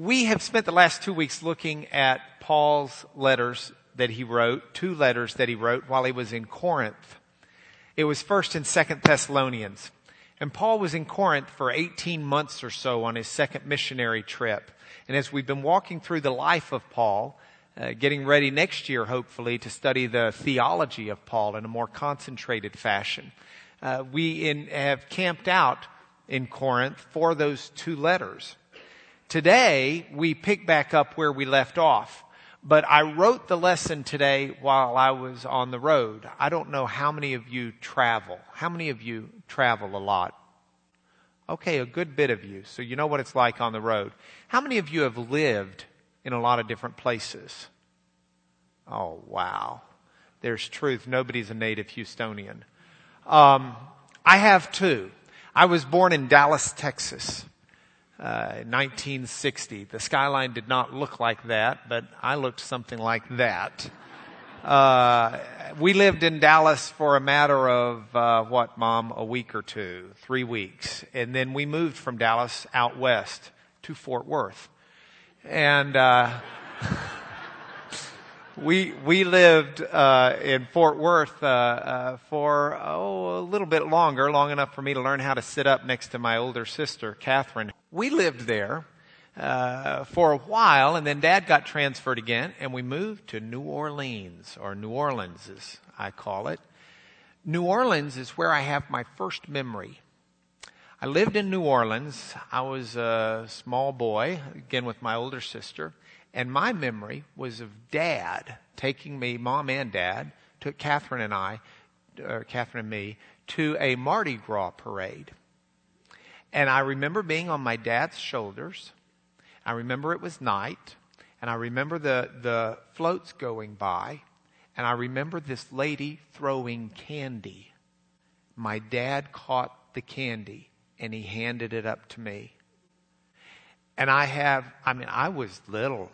We have spent the last two weeks looking at Paul's letters that he wrote, two letters that he wrote while he was in Corinth. It was first and second Thessalonians. And Paul was in Corinth for 18 months or so on his second missionary trip. And as we've been walking through the life of Paul, uh, getting ready next year, hopefully, to study the theology of Paul in a more concentrated fashion, uh, we in, have camped out in Corinth for those two letters. Today, we pick back up where we left off. But I wrote the lesson today while I was on the road. I don't know how many of you travel. How many of you travel a lot? Okay, a good bit of you. So you know what it's like on the road. How many of you have lived in a lot of different places? Oh, wow. There's truth. Nobody's a native Houstonian. Um, I have too. I was born in Dallas, Texas. 1960. Uh, the skyline did not look like that, but I looked something like that. Uh, we lived in Dallas for a matter of uh, what, Mom? A week or two, three weeks, and then we moved from Dallas out west to Fort Worth, and. We we lived uh, in Fort Worth uh, uh, for oh a little bit longer, long enough for me to learn how to sit up next to my older sister, Catherine. We lived there uh, for a while, and then Dad got transferred again, and we moved to New Orleans, or New Orleans as I call it. New Orleans is where I have my first memory. I lived in New Orleans. I was a small boy, again with my older sister. And my memory was of dad taking me, mom and dad, took Catherine and I, or Catherine and me, to a Mardi Gras parade. And I remember being on my dad's shoulders. I remember it was night. And I remember the, the floats going by. And I remember this lady throwing candy. My dad caught the candy and he handed it up to me. And I have, I mean, I was little.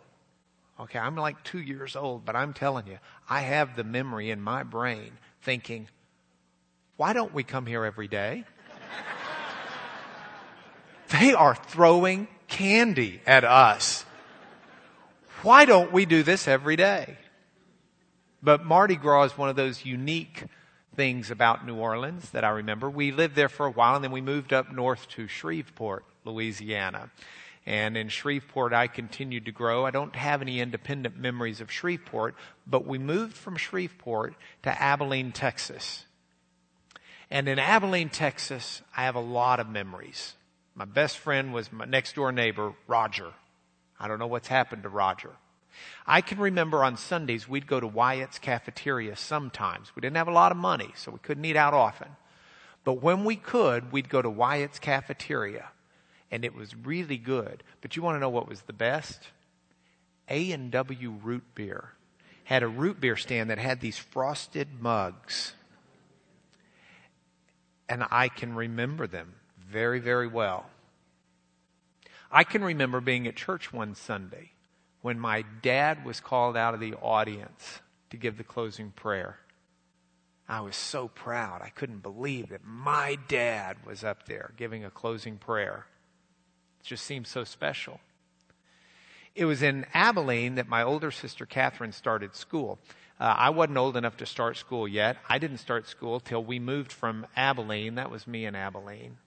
Okay, I'm like two years old, but I'm telling you, I have the memory in my brain thinking, why don't we come here every day? they are throwing candy at us. Why don't we do this every day? But Mardi Gras is one of those unique things about New Orleans that I remember. We lived there for a while and then we moved up north to Shreveport, Louisiana. And in Shreveport, I continued to grow. I don't have any independent memories of Shreveport, but we moved from Shreveport to Abilene, Texas. And in Abilene, Texas, I have a lot of memories. My best friend was my next door neighbor, Roger. I don't know what's happened to Roger. I can remember on Sundays we'd go to Wyatt's cafeteria sometimes. We didn't have a lot of money, so we couldn't eat out often. But when we could, we'd go to Wyatt's cafeteria and it was really good. But you want to know what was the best? A&W root beer had a root beer stand that had these frosted mugs. And I can remember them very, very well. I can remember being at church one Sunday when my dad was called out of the audience to give the closing prayer. I was so proud. I couldn't believe that my dad was up there giving a closing prayer just seemed so special. It was in Abilene that my older sister Catherine started school. Uh, I wasn't old enough to start school yet. I didn't start school till we moved from Abilene. That was me in Abilene.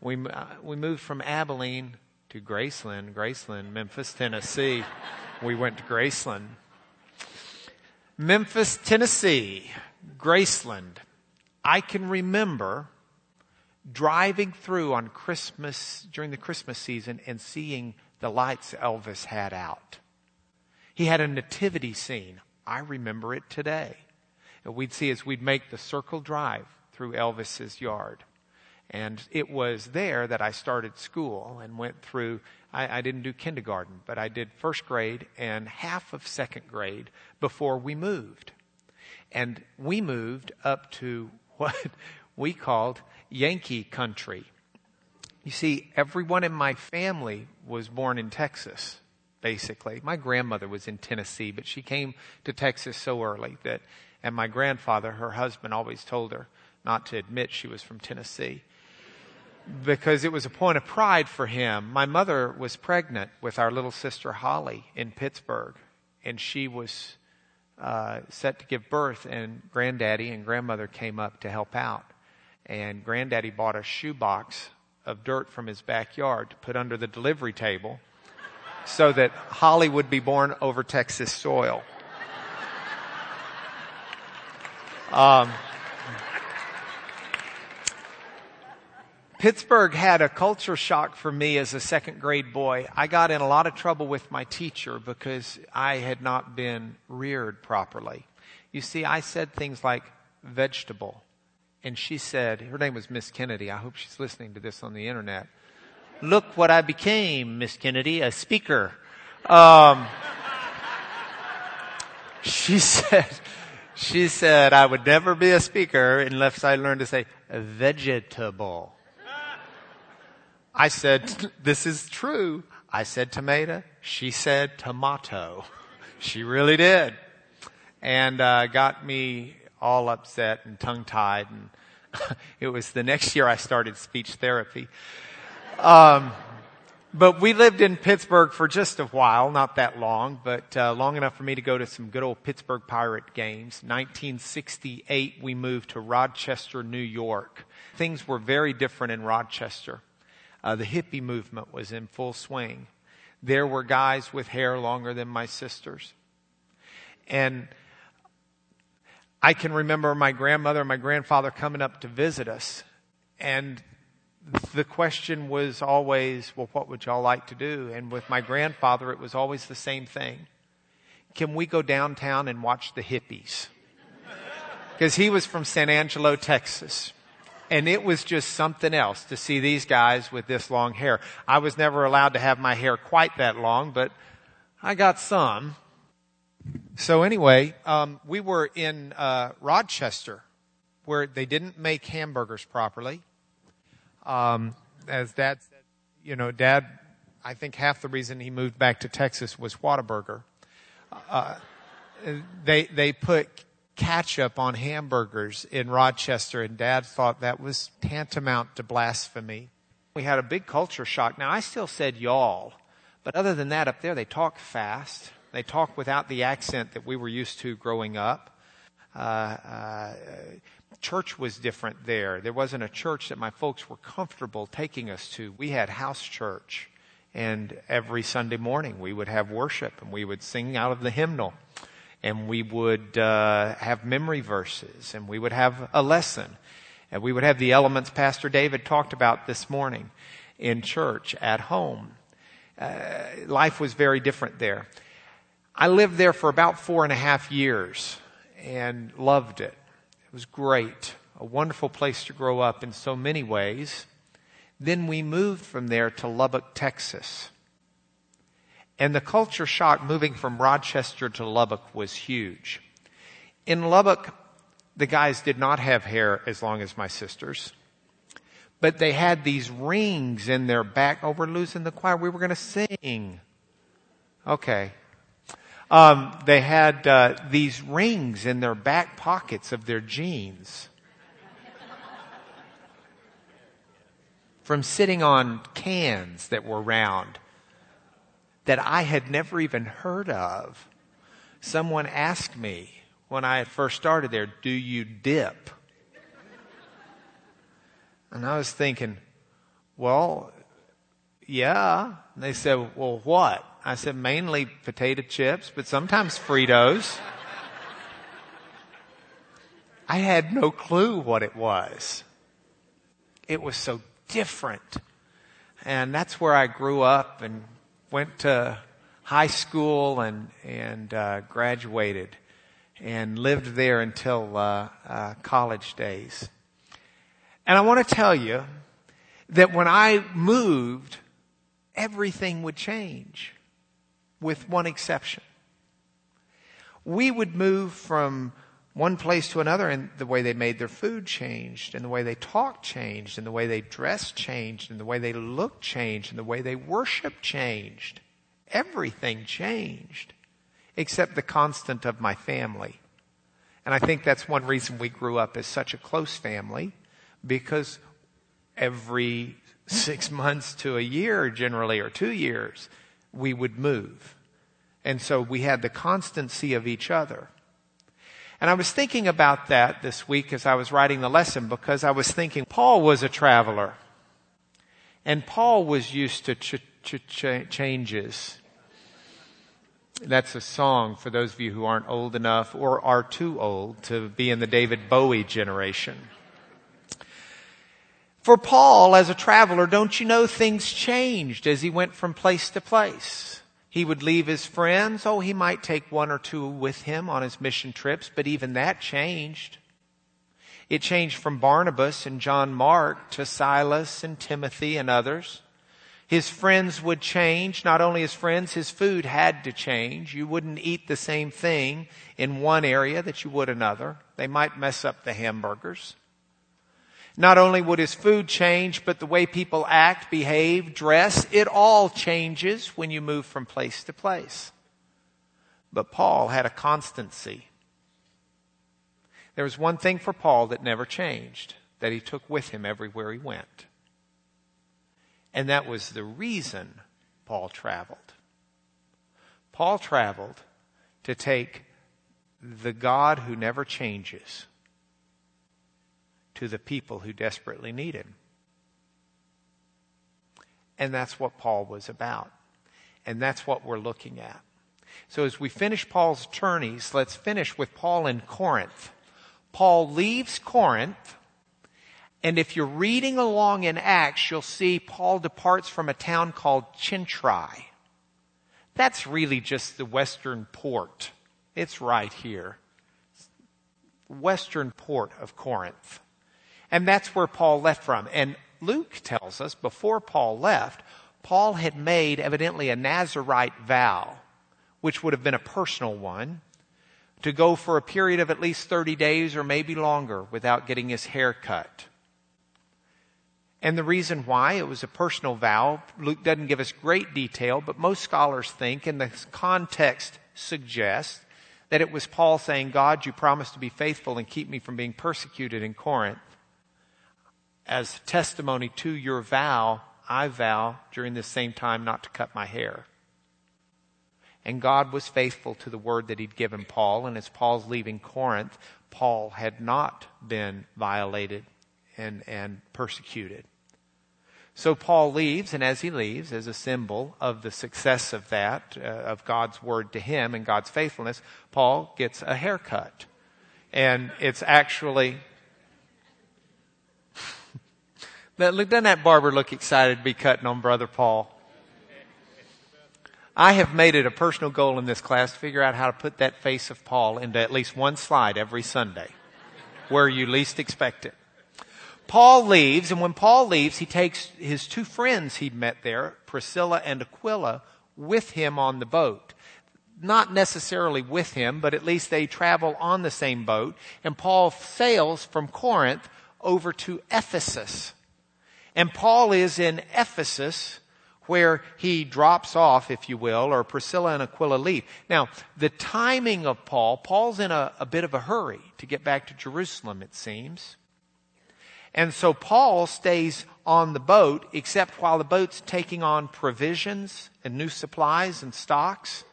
We, uh, we moved from Abilene to Graceland, Graceland, Memphis, Tennessee. we went to Graceland. Memphis, Tennessee, Graceland. I can remember driving through on Christmas, during the Christmas season, and seeing the lights Elvis had out. He had a nativity scene. I remember it today. And we'd see as we'd make the circle drive through Elvis's yard. And it was there that I started school and went through, I, I, didn't do kindergarten, but I did first grade and half of second grade before we moved. And we moved up to what we called Yankee country. You see, everyone in my family was born in Texas, basically. My grandmother was in Tennessee, but she came to Texas so early that, and my grandfather, her husband, always told her not to admit she was from Tennessee. because it was a point of pride for him. My mother was pregnant with our little sister Holly in Pittsburgh, and she was uh, set to give birth, and granddaddy and grandmother came up to help out. And granddaddy bought a shoebox of dirt from his backyard to put under the delivery table so that Holly would be born over Texas soil. Um, Pittsburgh had a culture shock for me as a second grade boy. I got in a lot of trouble with my teacher because I had not been reared properly. You see, I said things like vegetable, and she said, her name was Miss Kennedy. I hope she's listening to this on the internet. Look what I became, Miss Kennedy, a speaker. Um, she said, she said I would never be a speaker unless I learned to say vegetable. I said, this is true. I said tomato. She said tomato. She really did. And uh, got me all upset and tongue tied. And it was the next year I started speech therapy. Um, but we lived in Pittsburgh for just a while, not that long, but uh, long enough for me to go to some good old Pittsburgh Pirate games. 1968, we moved to Rochester, New York. Things were very different in Rochester. Uh, the hippie movement was in full swing. There were guys with hair longer than my sisters. And I can remember my grandmother and my grandfather coming up to visit us. And the question was always, well, what would y'all like to do? And with my grandfather, it was always the same thing. Can we go downtown and watch the hippies? Because he was from San Angelo, Texas. And it was just something else to see these guys with this long hair. I was never allowed to have my hair quite that long, but I got some. So anyway, um, we were in uh, Rochester, where they didn't make hamburgers properly um, as Dad said, you know, Dad, I think half the reason he moved back to Texas was Whataburger. Uh, they they put ketchup on hamburgers in Rochester, and Dad thought that was tantamount to blasphemy. We had a big culture shock. Now I still said y'all, but other than that, up there they talk fast. They talk without the accent that we were used to growing up. Uh, uh, church was different there. There wasn't a church that my folks were comfortable taking us to. We had house church. And every Sunday morning we would have worship and we would sing out of the hymnal and we would uh, have memory verses and we would have a lesson and we would have the elements Pastor David talked about this morning in church at home. Uh, life was very different there. I lived there for about four and a half years and loved it. It was great, a wonderful place to grow up in so many ways. Then we moved from there to Lubbock, Texas. And the culture shock moving from Rochester to Lubbock was huge. In Lubbock, the guys did not have hair as long as my sisters, but they had these rings in their back. Oh, we're losing the choir. We were going to sing. Okay. Um, they had uh, these rings in their back pockets of their jeans from sitting on cans that were round that I had never even heard of. Someone asked me when I had first started there, Do you dip? And I was thinking, Well, yeah. And they said, Well, what? I said, mainly potato chips, but sometimes Fritos. I had no clue what it was. It was so different. And that's where I grew up and went to high school and, and uh, graduated and lived there until uh, uh, college days. And I want to tell you that when I moved, everything would change with one exception. We would move from one place to another and the way they made their food changed and the way they talked changed and the way they dressed changed and the way they looked changed and the way they worshiped changed. Everything changed except the constant of my family. And I think that's one reason we grew up as such a close family because every six months to a year, generally, or two years, we would move. And so we had the constancy of each other. And I was thinking about that this week as I was writing the lesson because I was thinking Paul was a traveler. And Paul was used to ch- ch- ch- changes. That's a song for those of you who aren't old enough or are too old to be in the David Bowie generation. For Paul, as a traveler, don't you know things changed as he went from place to place? He would leave his friends. Oh, he might take one or two with him on his mission trips, but even that changed. It changed from Barnabas and John Mark to Silas and Timothy and others. His friends would change. Not only his friends, his food had to change. You wouldn't eat the same thing in one area that you would another. They might mess up the hamburgers. Not only would his food change, but the way people act, behave, dress, it all changes when you move from place to place. But Paul had a constancy. There was one thing for Paul that never changed, that he took with him everywhere he went. And that was the reason Paul traveled. Paul traveled to take the God who never changes to the people who desperately need him. And that's what Paul was about. And that's what we're looking at. So as we finish Paul's journeys, let's finish with Paul in Corinth. Paul leaves Corinth, and if you're reading along in Acts, you'll see Paul departs from a town called Cenchreae. That's really just the western port. It's right here. Western port of Corinth. And that's where Paul left from. And Luke tells us before Paul left, Paul had made evidently a Nazarite vow, which would have been a personal one, to go for a period of at least 30 days or maybe longer without getting his hair cut. And the reason why it was a personal vow, Luke doesn't give us great detail, but most scholars think, and the context suggests, that it was Paul saying, God, you promised to be faithful and keep me from being persecuted in Corinth as testimony to your vow, I vow during this same time not to cut my hair. And God was faithful to the word that he'd given Paul. And as Paul's leaving Corinth, Paul had not been violated and, and persecuted. So Paul leaves, and as he leaves, as a symbol of the success of that, uh, of God's word to him and God's faithfulness, Paul gets a haircut. And it's actually doesn't that barber look excited to be cutting on Brother Paul? I have made it a personal goal in this class to figure out how to put that face of Paul into at least one slide every Sunday where you least expect it. Paul leaves, and when Paul leaves, he takes his two friends he'd met there, Priscilla and Aquila, with him on the boat. Not necessarily with him, but at least they travel on the same boat, and Paul sails from Corinth over to Ephesus. And Paul is in Ephesus where he drops off, if you will, or Priscilla and Aquila leave. Now, the timing of Paul, Paul's in a, a bit of a hurry to get back to Jerusalem, it seems. And so Paul stays on the boat, except while the boat's taking on provisions and new supplies and stocks.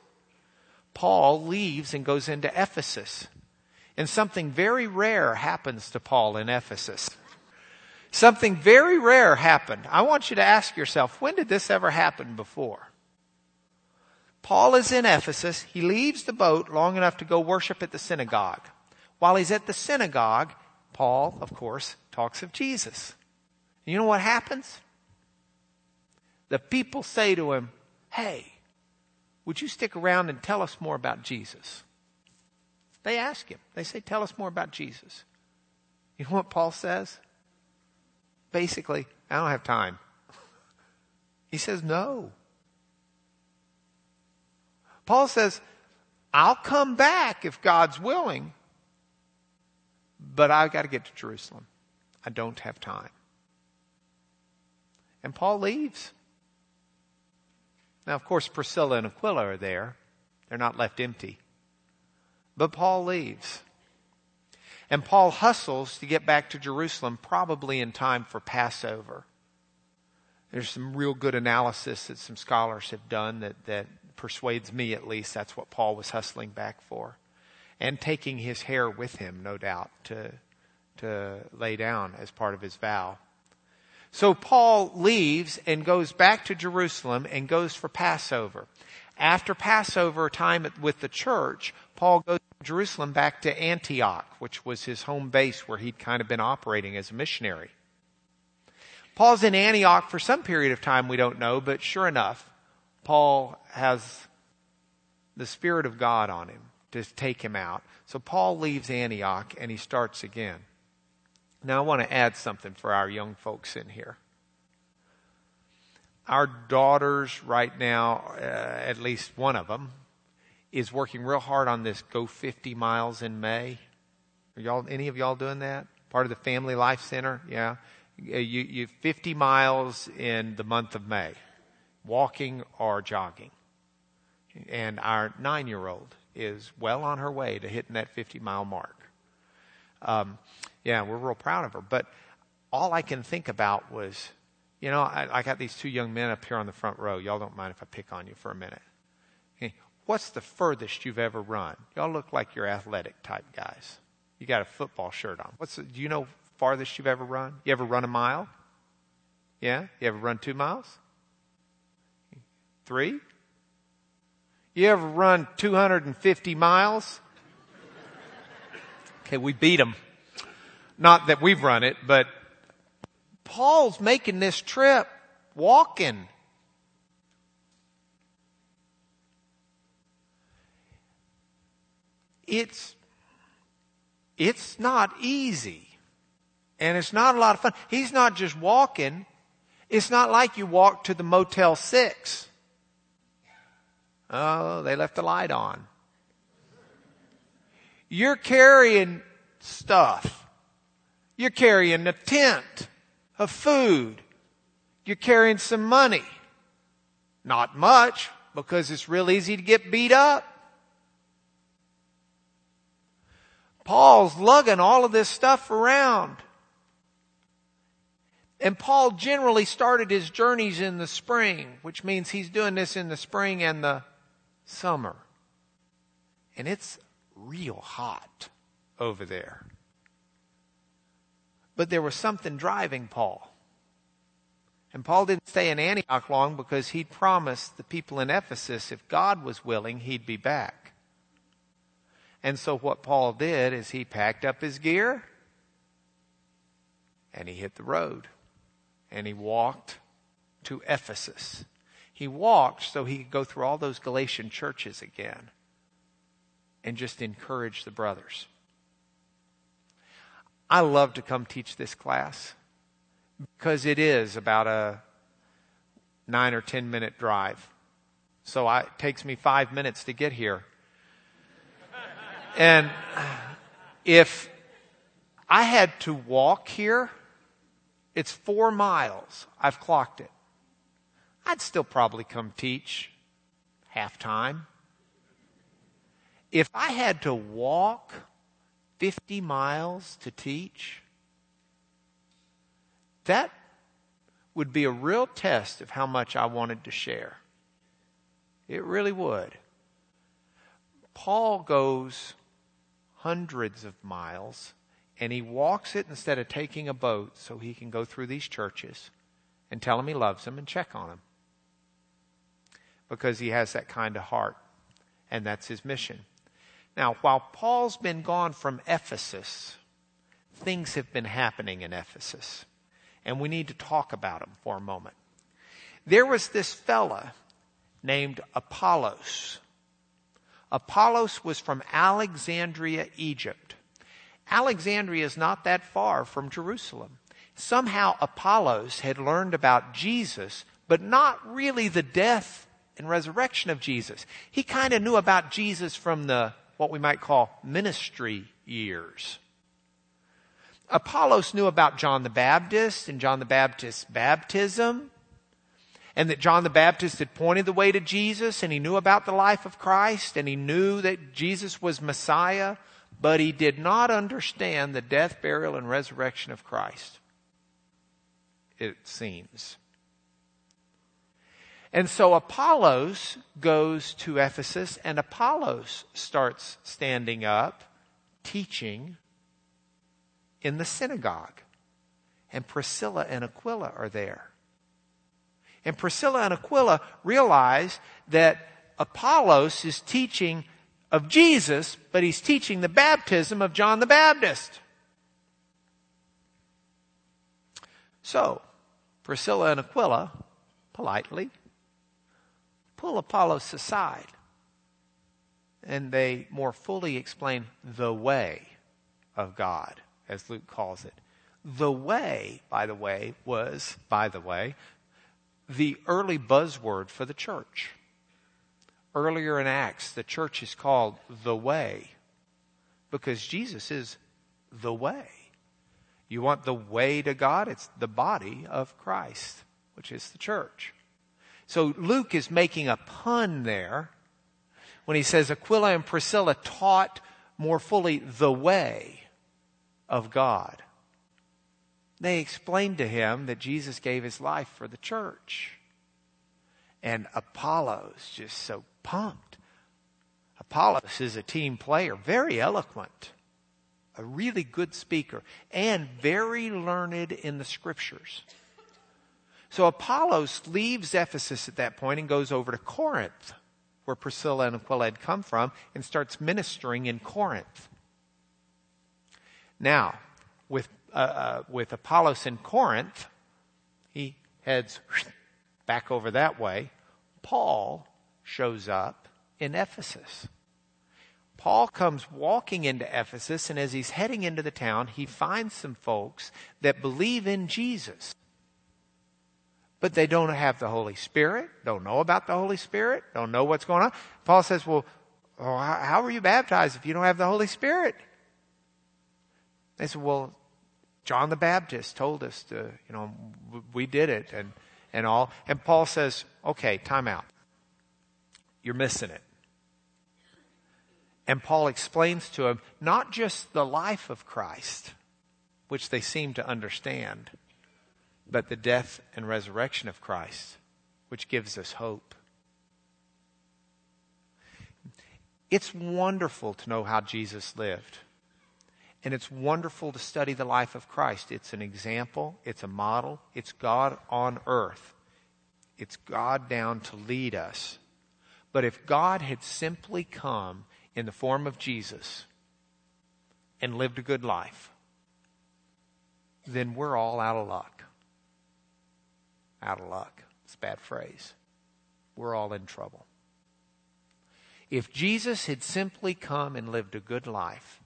Paul leaves and goes into Ephesus. And something very rare happens to Paul in Ephesus. Something very rare happened. I want you to ask yourself, when did this ever happen before? Paul is in Ephesus. He leaves the boat long enough to go worship at the synagogue. While he's at the synagogue, Paul, of course, talks of Jesus. You know what happens? The people say to him, Hey, would you stick around and tell us more about Jesus? They ask him. They say, Tell us more about Jesus. You know what Paul says? Basically, I don't have time. He says, no. Paul says, I'll come back if God's willing, but I've got to get to Jerusalem. I don't have time. And Paul leaves. Now, of course, Priscilla and Aquila are there. They're not left empty. But Paul leaves. And Paul hustles to get back to Jerusalem, probably in time for Passover. There's some real good analysis that some scholars have done that, that persuades me, at least, that's what Paul was hustling back for. And taking his hair with him, no doubt, to, to lay down as part of his vow. So Paul leaves and goes back to Jerusalem and goes for Passover. After Passover time with the church, Paul goes from Jerusalem back to Antioch, which was his home base where he'd kind of been operating as a missionary. Paul's in Antioch for some period of time, we don't know, but sure enough, Paul has the Spirit of God on him to take him out. So Paul leaves Antioch and he starts again. Now I want to add something for our young folks in here. Our daughters right now, uh, at least one of them, is working real hard on this go 50 miles in May. Are y'all, any of y'all doing that? Part of the Family Life Center? Yeah. Uh, you, you 50 miles in the month of May, walking or jogging. And our nine year old is well on her way to hitting that 50 mile mark. Um, yeah, we're real proud of her. But all I can think about was, you know, I, I, got these two young men up here on the front row. Y'all don't mind if I pick on you for a minute. What's the furthest you've ever run? Y'all look like you're athletic type guys. You got a football shirt on. What's the, do you know farthest you've ever run? You ever run a mile? Yeah? You ever run two miles? Three? You ever run 250 miles? Okay, we beat them. Not that we've run it, but Paul's making this trip walking. It's, it's not easy. And it's not a lot of fun. He's not just walking. It's not like you walk to the Motel 6. Oh, they left the light on. You're carrying stuff. You're carrying a tent of food. You're carrying some money. Not much because it's real easy to get beat up. Paul's lugging all of this stuff around. And Paul generally started his journeys in the spring, which means he's doing this in the spring and the summer. And it's real hot over there. But there was something driving Paul. And Paul didn't stay in Antioch long because he'd promised the people in Ephesus if God was willing, he'd be back. And so what Paul did is he packed up his gear and he hit the road and he walked to Ephesus. He walked so he could go through all those Galatian churches again and just encourage the brothers. I love to come teach this class because it is about a nine or ten minute drive. So I, it takes me five minutes to get here. and if I had to walk here, it's four miles. I've clocked it. I'd still probably come teach half time. If I had to walk 50 miles to teach, that would be a real test of how much I wanted to share. It really would. Paul goes hundreds of miles and he walks it instead of taking a boat so he can go through these churches and tell them he loves them and check on them. Because he has that kind of heart and that's his mission. Now, while Paul's been gone from Ephesus, things have been happening in Ephesus. And we need to talk about them for a moment. There was this fella named Apollos. Apollos was from Alexandria, Egypt. Alexandria is not that far from Jerusalem. Somehow Apollos had learned about Jesus, but not really the death and resurrection of Jesus. He kind of knew about Jesus from the what we might call ministry years. Apollos knew about John the Baptist and John the Baptist's baptism, and that John the Baptist had pointed the way to Jesus, and he knew about the life of Christ, and he knew that Jesus was Messiah, but he did not understand the death, burial, and resurrection of Christ. It seems. And so Apollos goes to Ephesus, and Apollos starts standing up, teaching in the synagogue. And Priscilla and Aquila are there. And Priscilla and Aquila realize that Apollos is teaching of Jesus, but he's teaching the baptism of John the Baptist. So, Priscilla and Aquila politely pull Apollos aside and they more fully explain the way of God, as Luke calls it. The way, by the way, was, by the way, the early buzzword for the church. Earlier in Acts, the church is called the way because Jesus is the way. You want the way to God? It's the body of Christ, which is the church. So Luke is making a pun there when he says Aquila and Priscilla taught more fully the way of God. They explained to him that Jesus gave his life for the church. And Apollos just so pumped. Apollos is a team player, very eloquent, a really good speaker, and very learned in the scriptures. So Apollos leaves Ephesus at that point and goes over to Corinth, where Priscilla and Aquila had come from, and starts ministering in Corinth. Now, with, uh, uh, with Apollos in Corinth, he heads back over that way. Paul shows up in Ephesus. Paul comes walking into Ephesus, and as he's heading into the town, he finds some folks that believe in Jesus but they don't have the Holy Spirit, don't know about the Holy Spirit, don't know what's going on. Paul says, well, oh, how are you baptized if you don't have the Holy Spirit? They said, well, John the Baptist told us to, you know, we did it and, and all. And Paul says, okay, time out. You're missing it. And Paul explains to him not just the life of Christ, which they seem to understand, but the death and resurrection of Christ, which gives us hope. It's wonderful to know how Jesus lived. And it's wonderful to study the life of Christ. It's an example, it's a model, it's God on earth. It's God down to lead us. But if God had simply come in the form of Jesus and lived a good life, then we're all out of luck out of luck. It's a bad phrase. We're all in trouble. If Jesus had simply come and lived a good life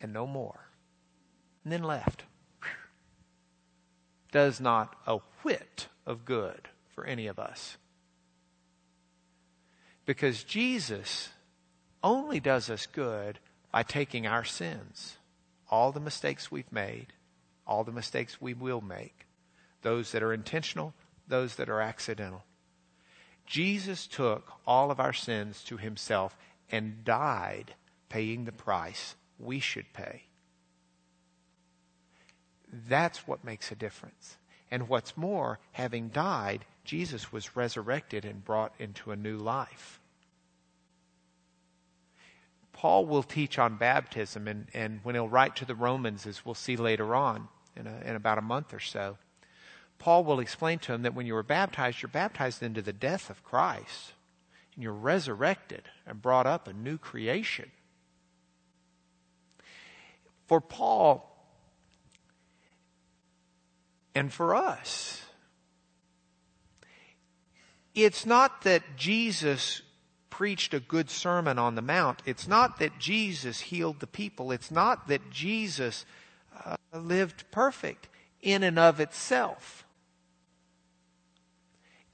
and no more, and then left, does not a whit of good for any of us. Because Jesus only does us good by taking our sins, all the mistakes we've made, all the mistakes we will make, those that are intentional, those that are accidental. Jesus took all of our sins to himself and died paying the price we should pay. That's what makes a difference. And what's more, having died, Jesus was resurrected and brought into a new life. Paul will teach on baptism, and, and when he'll write to the Romans, as we'll see later on in, a, in about a month or so, Paul will explain to him that when you were baptized, you're baptized into the death of Christ. And you're resurrected and brought up a new creation. For Paul and for us, it's not that Jesus preached a good sermon on the Mount. It's not that Jesus healed the people. It's not that Jesus uh, lived perfect in and of itself.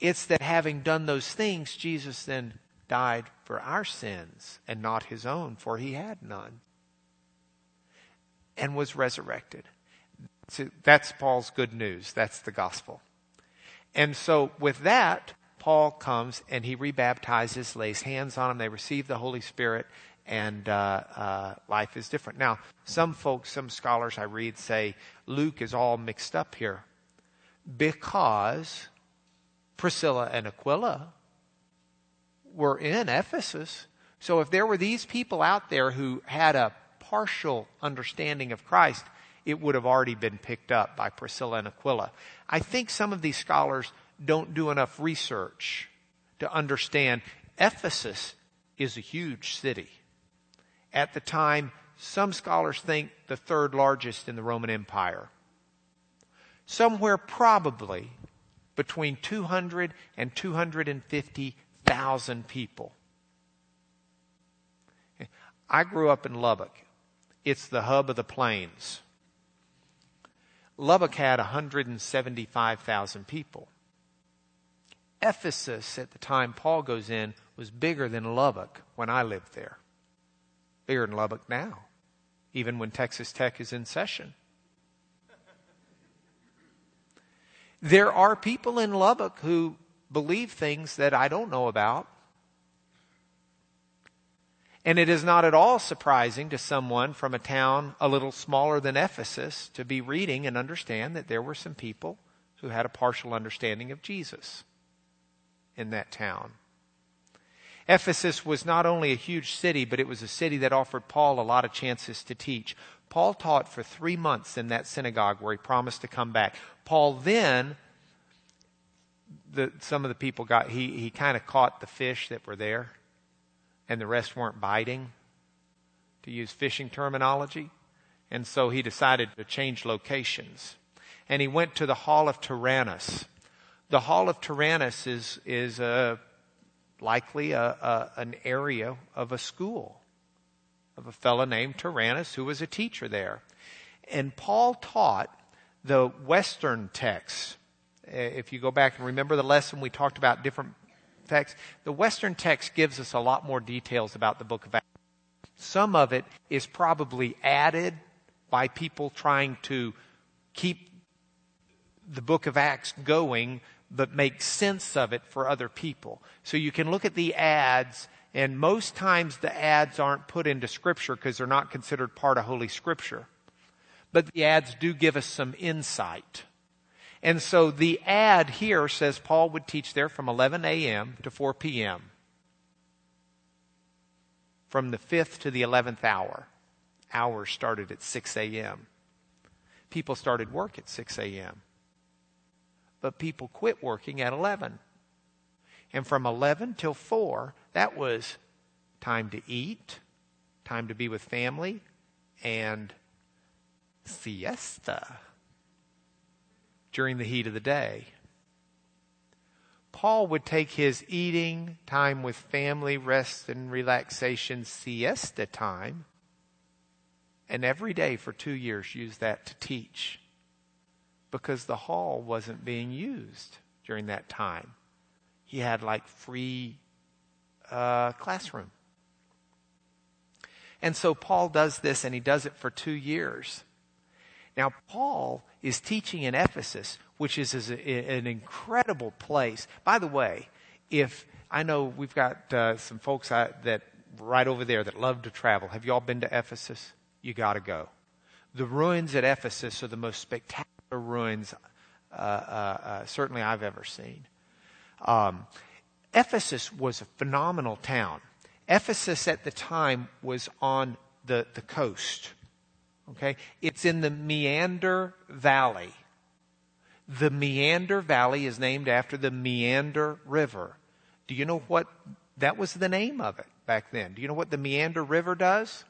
It's that having done those things, Jesus then died for our sins and not his own, for he had none, and was resurrected. So that's Paul's good news. That's the gospel. And so with that, Paul comes and he rebaptizes, lays hands on them, they receive the Holy Spirit, and uh, uh, life is different. Now, some folks, some scholars I read say Luke is all mixed up here because Priscilla and Aquila were in Ephesus. So if there were these people out there who had a partial understanding of Christ, it would have already been picked up by Priscilla and Aquila. I think some of these scholars don't do enough research to understand Ephesus is a huge city. At the time, some scholars think the third largest in the Roman Empire. Somewhere probably between 200 and 250,000 people. I grew up in Lubbock. It's the hub of the plains. Lubbock had 175,000 people. Ephesus, at the time Paul goes in, was bigger than Lubbock when I lived there. Bigger than Lubbock now, even when Texas Tech is in session. There are people in Lubbock who believe things that I don't know about. And it is not at all surprising to someone from a town a little smaller than Ephesus to be reading and understand that there were some people who had a partial understanding of Jesus in that town. Ephesus was not only a huge city, but it was a city that offered Paul a lot of chances to teach. Paul taught for three months in that synagogue where he promised to come back. Paul then, the, some of the people got, he, he kind of caught the fish that were there, and the rest weren't biting, to use fishing terminology. And so he decided to change locations. And he went to the Hall of Tyrannus. The Hall of Tyrannus is, is a, likely a, a, an area of a school of a fellow named Tyrannus who was a teacher there. And Paul taught the Western texts. Uh, if you go back and remember the lesson, we talked about different texts. The Western text gives us a lot more details about the book of Acts. Some of it is probably added by people trying to keep the book of Acts going but make sense of it for other people. So you can look at the ads, and most times the ads aren't put into Scripture because they're not considered part of Holy Scripture. But the ads do give us some insight. And so the ad here says Paul would teach there from 11 a.m. to 4 p.m. From the 5th to the 11th hour. Hours started at 6 a.m. People started work at 6 a.m but people quit working at 11. And from 11 till 4, that was time to eat, time to be with family, and siesta during the heat of the day. Paul would take his eating, time with family, rest and relaxation, siesta time, and every day for two years use that to teach because the hall wasn't being used during that time. He had like free uh, classroom. And so Paul does this and he does it for two years. Now, Paul is teaching in Ephesus, which is, is a, an incredible place. By the way, if I know we've got uh, some folks that right over there that love to travel. Have you all been to Ephesus? You got to go. The ruins at Ephesus are the most spectacular ruins uh, uh, uh, certainly I've ever seen. Um, Ephesus was a phenomenal town. Ephesus at the time was on the, the coast. Okay? It's in the Meander Valley. The Meander Valley is named after the Meander River. Do you know what that was the name of it back then? Do you know what the Meander River does?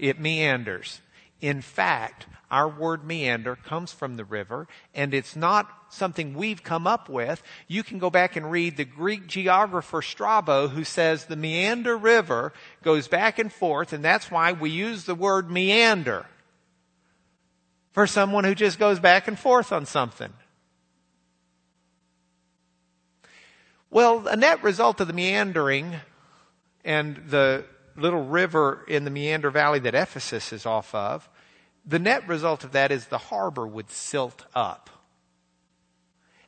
it meanders. In fact, our word meander comes from the river, and it's not something we've come up with. You can go back and read the Greek geographer Strabo, who says the Meander River goes back and forth, and that's why we use the word meander for someone who just goes back and forth on something. Well, a net result of the meandering and the little river in the Meander Valley that Ephesus is off of, the net result of that is the harbor would silt up.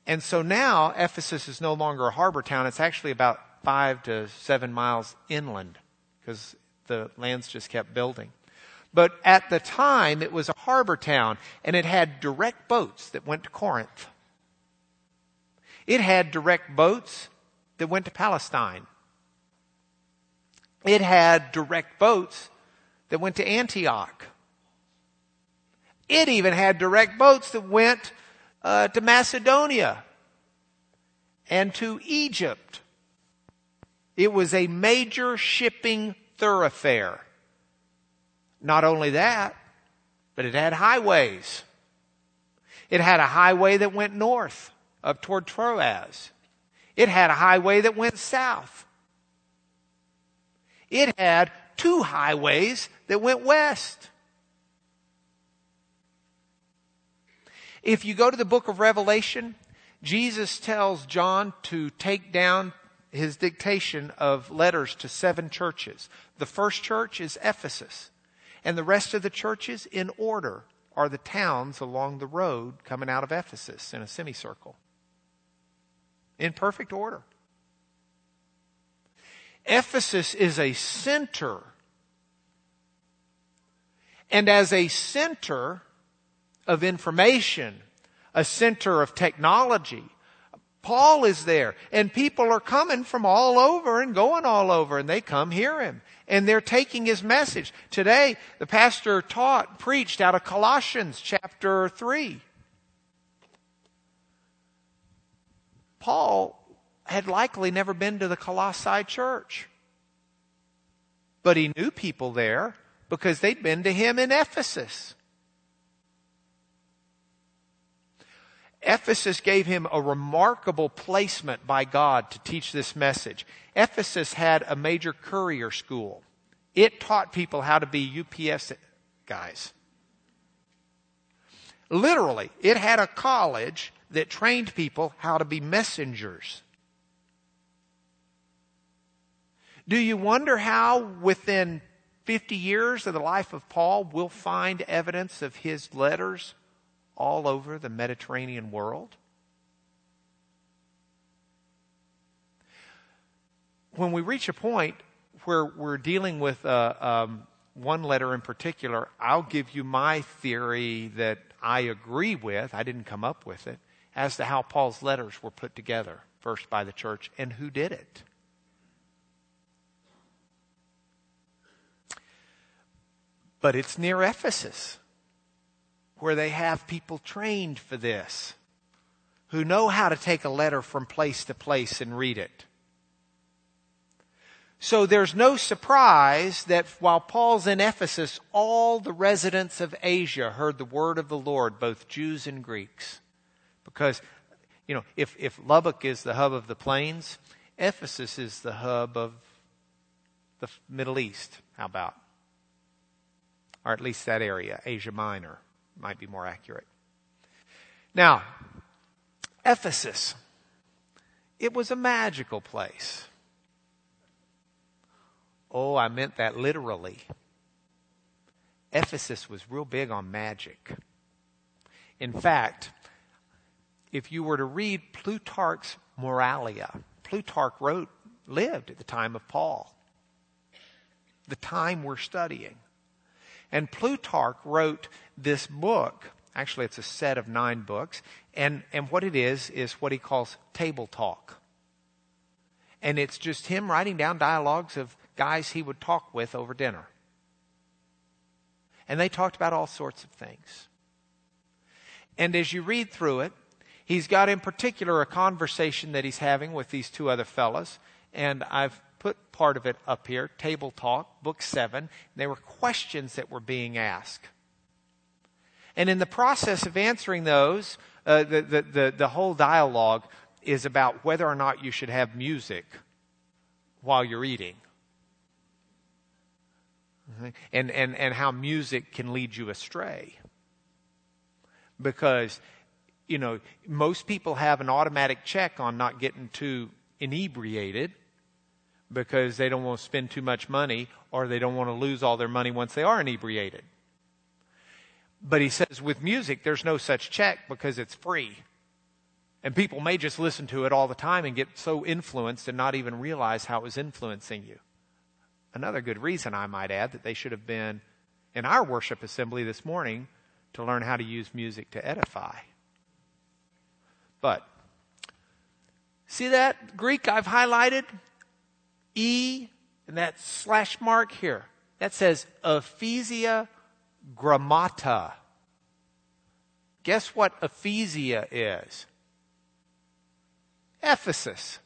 And so now Ephesus is no longer a harbor town. It's actually about five to seven miles inland because the lands just kept building. But at the time, it was a harbor town and it had direct boats that went to Corinth. It had direct boats that went to Palestine. It had direct boats that went to Antioch. It even had direct boats that went uh, to Macedonia and to Egypt. It was a major shipping thoroughfare. Not only that, but it had highways. It had a highway that went north up toward Troas. It had a highway that went south. It had two highways that went west. If you go to the book of Revelation, Jesus tells John to take down his dictation of letters to seven churches. The first church is Ephesus, and the rest of the churches in order are the towns along the road coming out of Ephesus in a semicircle. In perfect order. Ephesus is a center. And as a center of information, a center of technology, Paul is there and people are coming from all over and going all over and they come hear him and they're taking his message. Today, the pastor taught, preached out of Colossians chapter 3. Paul had likely never been to the Colossae church. But he knew people there because they'd been to him in Ephesus. Ephesus gave him a remarkable placement by God to teach this message. Ephesus had a major courier school. It taught people how to be UPS guys. Literally, it had a college that trained people how to be messengers. Do you wonder how within 50 years of the life of Paul we'll find evidence of his letters all over the Mediterranean world? When we reach a point where we're dealing with uh, um, one letter in particular, I'll give you my theory that I agree with. I didn't come up with it as to how Paul's letters were put together, first by the church, and who did it. But it's near Ephesus where they have people trained for this, who know how to take a letter from place to place and read it. So there's no surprise that while Paul's in Ephesus, all the residents of Asia heard the word of the Lord, both Jews and Greeks. Because, you know, if, if Lubbock is the hub of the plains, Ephesus is the hub of the Middle East. How about? Or at least that area, Asia Minor might be more accurate. Now, Ephesus, it was a magical place. Oh, I meant that literally. Ephesus was real big on magic. In fact, if you were to read Plutarch's Moralia, Plutarch wrote, lived at the time of Paul, the time we're studying. And Plutarch wrote this book. Actually, it's a set of nine books. And, and what it is, is what he calls table talk. And it's just him writing down dialogues of guys he would talk with over dinner. And they talked about all sorts of things. And as you read through it, he's got in particular a conversation that he's having with these two other fellas. And I've put part of it up here, Table Talk, Book 7. There were questions that were being asked. And in the process of answering those, uh, the, the, the, the whole dialogue is about whether or not you should have music while you're eating. And, and, and how music can lead you astray. Because, you know, most people have an automatic check on not getting too inebriated because they don't want to spend too much money or they don't want to lose all their money once they are inebriated. But he says with music, there's no such check because it's free. And people may just listen to it all the time and get so influenced and not even realize how it was influencing you. Another good reason, I might add, that they should have been in our worship assembly this morning to learn how to use music to edify. But, see that Greek I've highlighted? E and that slash mark here. That says Ephesia grammata. Guess what Ephesia is? Ephesus.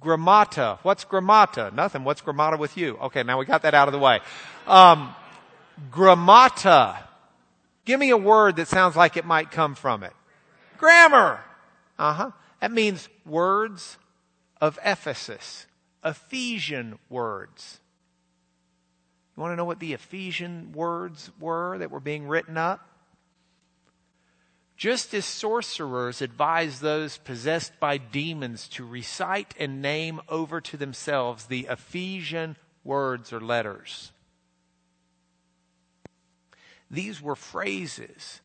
Grammata. What's grammata? Nothing. What's grammata with you? Okay, now we got that out of the way. Um, grammata. Give me a word that sounds like it might come from it. Grammar. Uh huh. That means words of Ephesus. Ephesian words. You want to know what the Ephesian words were that were being written up? Just as sorcerers advise those possessed by demons to recite and name over to themselves the Ephesian words or letters. These were phrases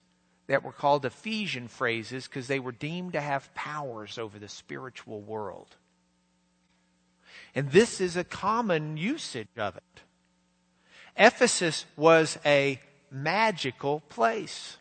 that were called Ephesian phrases because they were deemed to have powers over the spiritual world. And this is a common usage of it. Ephesus was a magical place.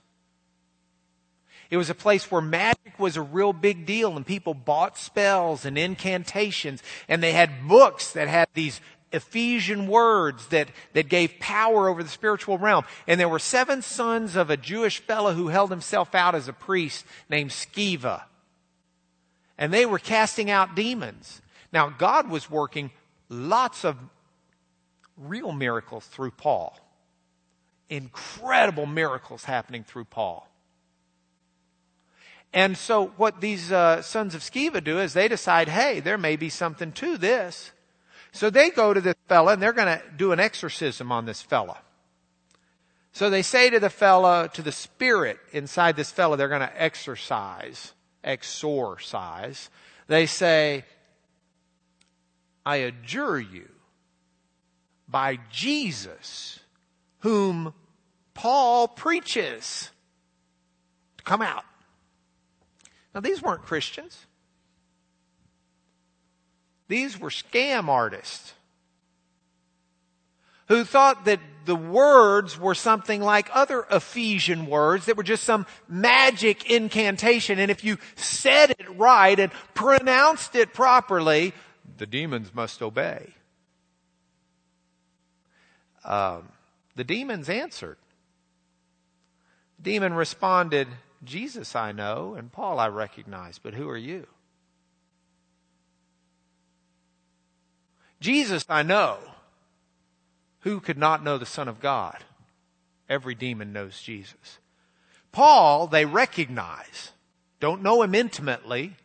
It was a place where magic was a real big deal and people bought spells and incantations and they had books that had these Ephesian words that, that gave power over the spiritual realm. And there were seven sons of a Jewish fellow who held himself out as a priest named Sceva. And they were casting out demons. Now, God was working lots of real miracles through Paul. Incredible miracles happening through Paul. And so what these uh, sons of Sceva do is they decide, hey, there may be something to this. So they go to this fella and they're going to do an exorcism on this fella. So they say to the fella, to the spirit inside this fella, they're going to exorcise, exorcise. They say, I adjure you by Jesus, whom Paul preaches, to come out. Now, these weren't Christians. These were scam artists who thought that the words were something like other Ephesian words that were just some magic incantation. And if you said it right and pronounced it properly, the demons must obey. Um, the demons answered. The demon responded, Jesus I know, and Paul I recognize, but who are you? Jesus I know. Who could not know the Son of God? Every demon knows Jesus. Paul, they recognize. Don't know him intimately,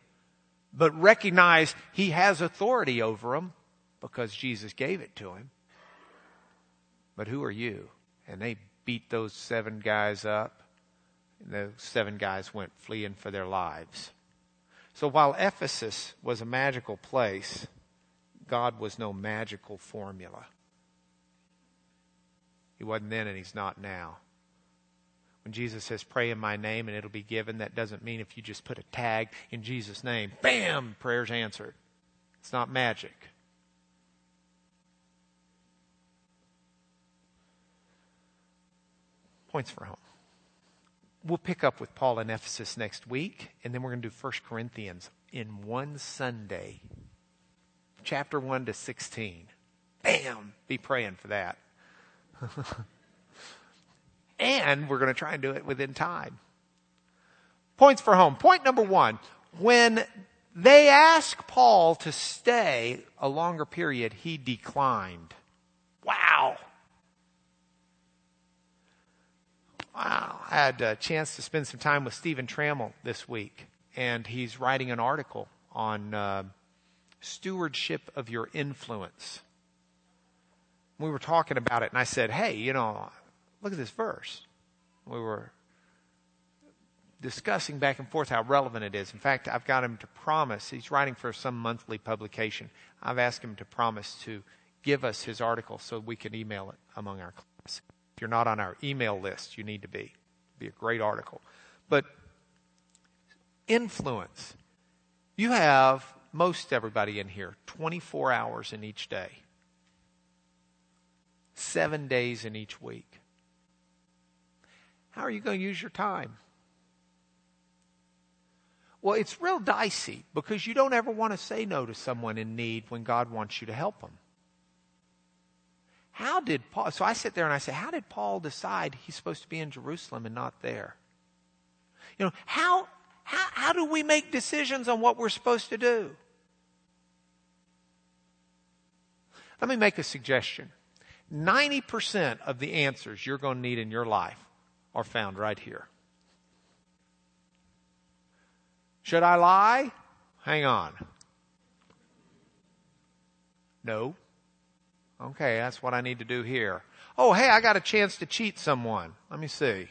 but recognize he has authority over them because Jesus gave it to him. But who are you? And they beat those seven guys up and the seven guys went fleeing for their lives. So while Ephesus was a magical place, God was no magical formula. He wasn't then and he's not now. When Jesus says, pray in my name and it'll be given, that doesn't mean if you just put a tag in Jesus' name, bam, prayer's answered. It's not magic. Points for home we'll pick up with Paul in Ephesus next week, and then we're going to do 1 Corinthians in one Sunday, chapter 1 to 16. Bam! Be praying for that. and we're going to try and do it within time. Points for home. Point number one. When they asked Paul to stay a longer period, he declined. Wow. Wow. I had a chance to spend some time with Stephen Trammell this week, and he's writing an article on uh, stewardship of your influence. We were talking about it, and I said, hey, you know, look at this verse. We were discussing back and forth how relevant it is. In fact, I've got him to promise, he's writing for some monthly publication. I've asked him to promise to give us his article so we can email it among our class. If you're not on our email list, you need to be. It'd be a great article. But influence. You have most everybody in here 24 hours in each day, seven days in each week. How are you going to use your time? Well, it's real dicey because you don't ever want to say no to someone in need when God wants you to help them. How did Paul, so I sit there and I say, how did Paul decide he's supposed to be in Jerusalem and not there? You know, how, how, how do we make decisions on what we're supposed to do? Let me make a suggestion. 90% of the answers you're going to need in your life are found right here. Should I lie? Hang on. No. Okay, that's what I need to do here. Oh, hey, I got a chance to cheat someone. Let me see.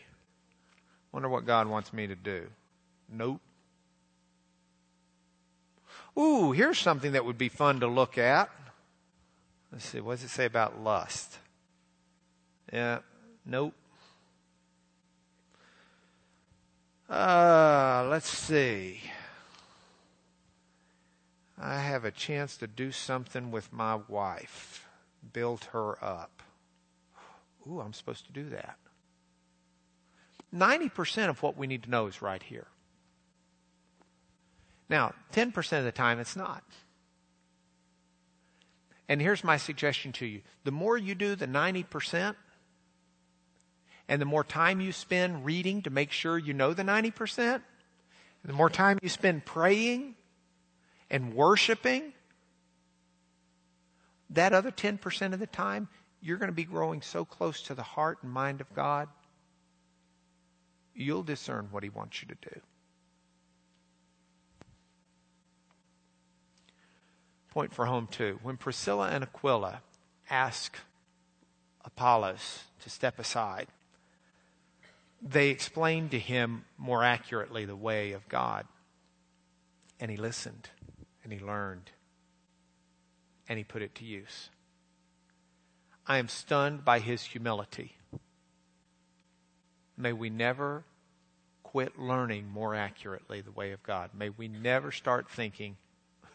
Wonder what God wants me to do. Nope. Ooh, here's something that would be fun to look at. Let's see, what does it say about lust? Yeah, nope. Uh, let's see. I have a chance to do something with my wife, build her up. Ooh, I'm supposed to do that. 90% of what we need to know is right here. Now, 10% of the time it's not. And here's my suggestion to you the more you do the 90%, and the more time you spend reading to make sure you know the 90%, the more time you spend praying and worshiping, that other 10% of the time, you're going to be growing so close to the heart and mind of God, you'll discern what He wants you to do. Point for home, too. When Priscilla and Aquila ask Apollos to step aside, they explained to him more accurately the way of God. And he listened and he learned and he put it to use. I am stunned by his humility. May we never quit learning more accurately the way of God. May we never start thinking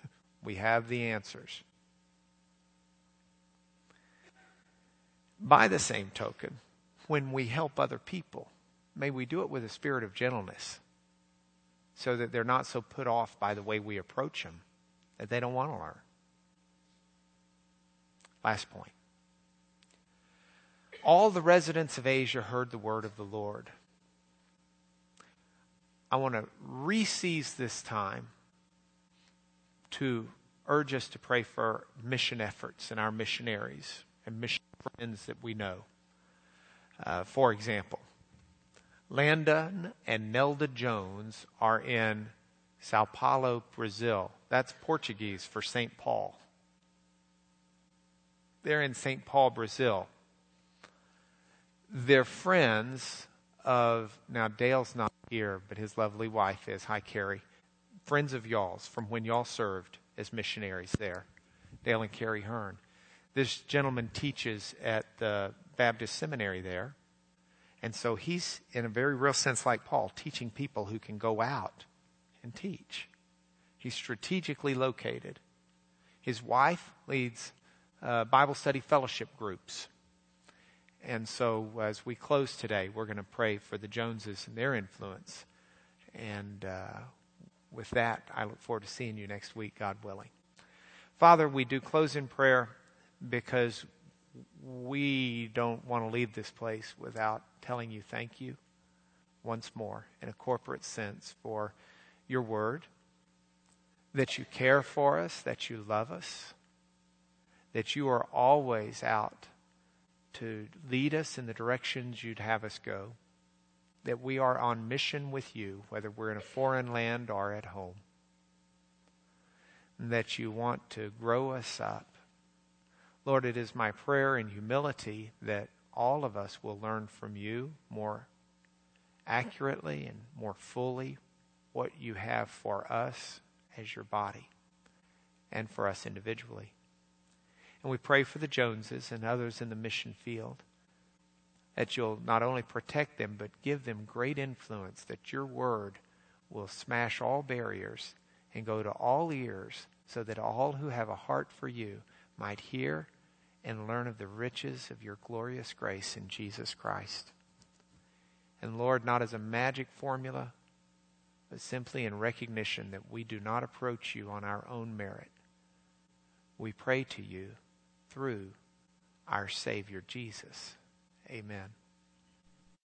we have the answers. By the same token, when we help other people, may we do it with a spirit of gentleness so that they're not so put off by the way we approach them that they don't want to learn. Last point. All the residents of Asia heard the word of the Lord. I want to re-seize this time to urge us to pray for mission efforts and our missionaries and mission friends that we know. Uh, for example, Landon and Nelda Jones are in Sao Paulo, Brazil. That's Portuguese for St. Paul. They're in St. Paul, Brazil. They're friends of, now Dale's not here, but his lovely wife is. Hi, Carrie. Friends of y'all's from when y'all served as missionaries there. Dale and Carrie Hearn. This gentleman teaches at the Baptist seminary there. And so he's, in a very real sense, like Paul, teaching people who can go out and teach. He's strategically located. His wife leads uh, Bible study fellowship groups. And so as we close today, we're going to pray for the Joneses and their influence. And uh, with that, I look forward to seeing you next week, God willing. Father, we do close in prayer because we don't want to leave this place without telling you thank you once more in a corporate sense for your word, that you care for us, that you love us, that you are always out to lead us in the directions you'd have us go, that we are on mission with you, whether we're in a foreign land or at home, and that you want to grow us up Lord, it is my prayer in humility that all of us will learn from you more accurately and more fully what you have for us as your body and for us individually. And we pray for the Joneses and others in the mission field that you'll not only protect them, but give them great influence, that your word will smash all barriers and go to all ears so that all who have a heart for you might hear and learn of the riches of your glorious grace in Jesus Christ. And Lord, not as a magic formula, but simply in recognition that we do not approach you on our own merit. We pray to you through our Savior Jesus. Amen.